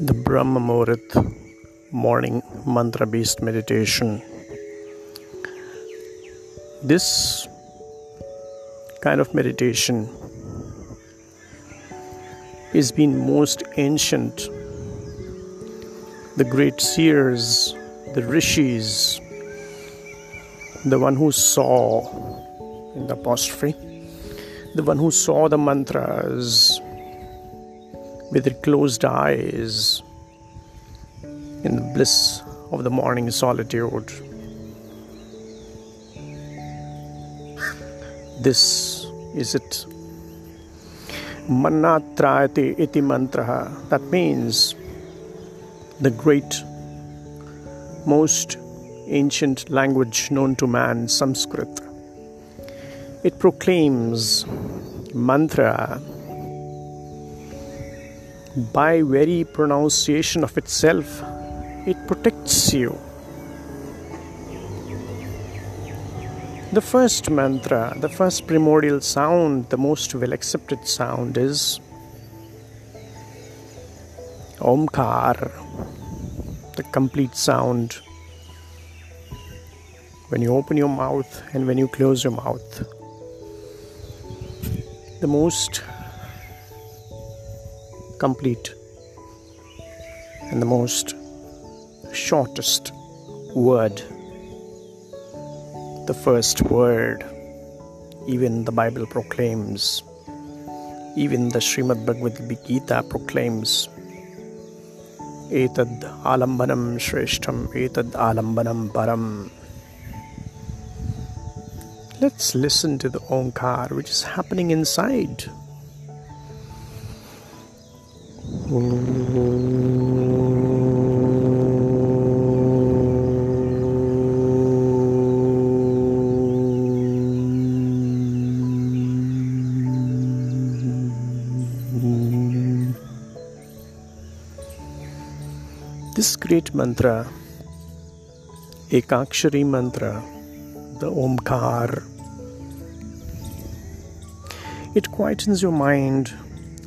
the Brahma Muhurat morning mantra based meditation. This kind of meditation is been most ancient. The great seers, the rishis, the one who saw in the apostrophe, the one who saw the mantras with closed eyes in the bliss of the morning solitude. This is it. Mannatrayate iti mantra. That means the great, most ancient language known to man, Sanskrit. It proclaims mantra by very pronunciation of itself, it protects you. The first mantra, the first primordial sound, the most well accepted sound is Omkar, the complete sound. When you open your mouth and when you close your mouth, the most complete and the most shortest word. The first word, even the Bible proclaims, even the Srimad Bhagavad Gita proclaims. Etad alambanam shreshtam, etad alambanam param. Let's listen to the Omkar which is happening inside. This great mantra, Ekakshari mantra, the Omkar, it quietens your mind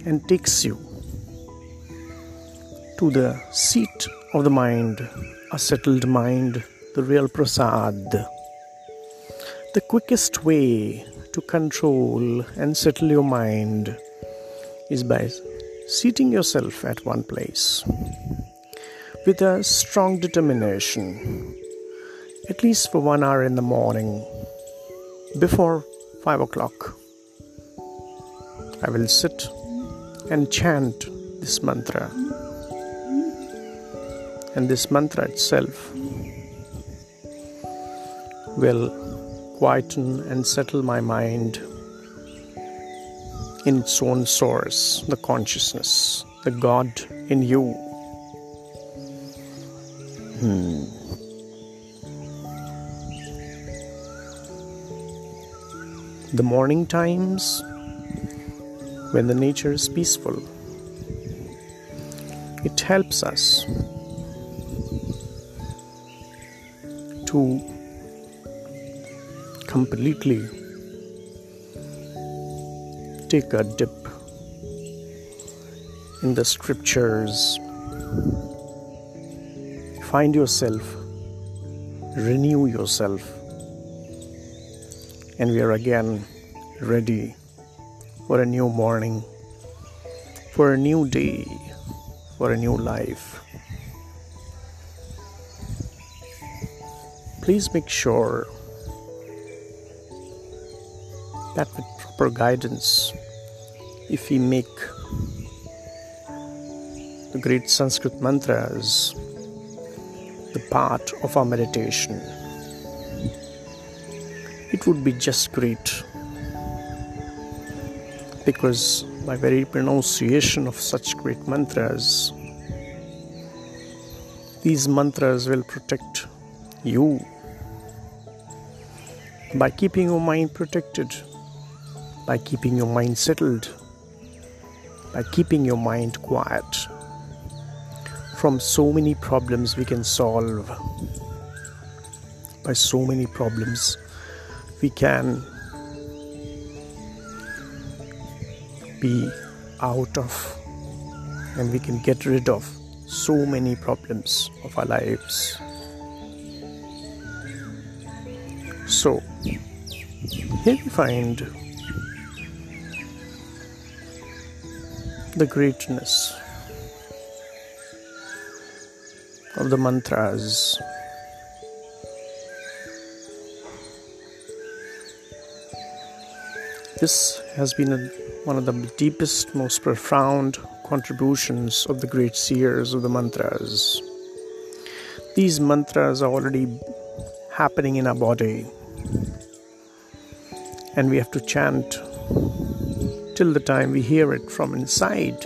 and takes you to the seat of the mind, a settled mind, the real prasad. The quickest way to control and settle your mind is by seating yourself at one place with a strong determination, at least for one hour in the morning, before five o'clock. I will sit and chant this mantra and this mantra itself will quieten and settle my mind in its own source, the consciousness, the God in you. Hmm. The morning times when the nature is peaceful, it helps us to completely take a dip in the scriptures, find yourself, renew yourself, and we are again ready for a new morning, for a new day, for a new life. Please make sure that with proper guidance, if we make the great Sanskrit mantras the part of our meditation, it would be just great. Because by very pronunciation of such great mantras, these mantras will protect you by keeping your mind protected, by keeping your mind settled, by keeping your mind quiet. From so many problems we can solve, by so many problems we can be out of and we can get rid of so many problems of our lives. So, here we find the greatness of the mantras. This has been a, one of the deepest, most profound contributions of the great seers of the mantras. These mantras are already happening in our body, and we have to chant till the time we hear it from inside.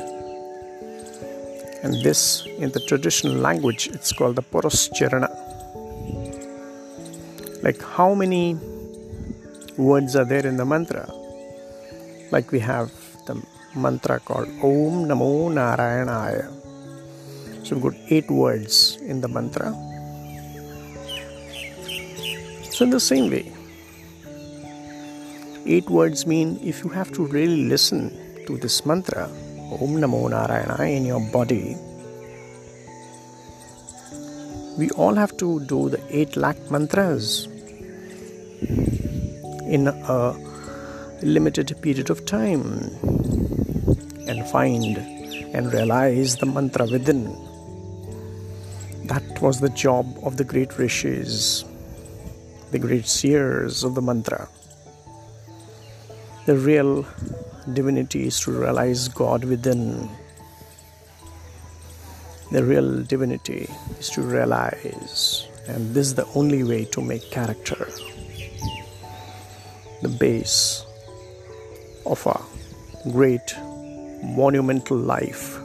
And this, in the traditional language, it's called the Purascharana. Like, how many words are there in the mantra? Like, we have the mantra called Om Namo Narayanaya. So, we've got eight words in the mantra. So, in the same way, eight words mean if you have to really listen to this mantra, Om Namo Narayana, in your body, we all have to do the 8 lakh mantras in a limited period of time and find and realize the mantra within. That was the job of the great rishis, the great seers of the mantra. The real divinity is to realize God within. The real divinity is to realize, and this is the only way to make character the base of a great monumental life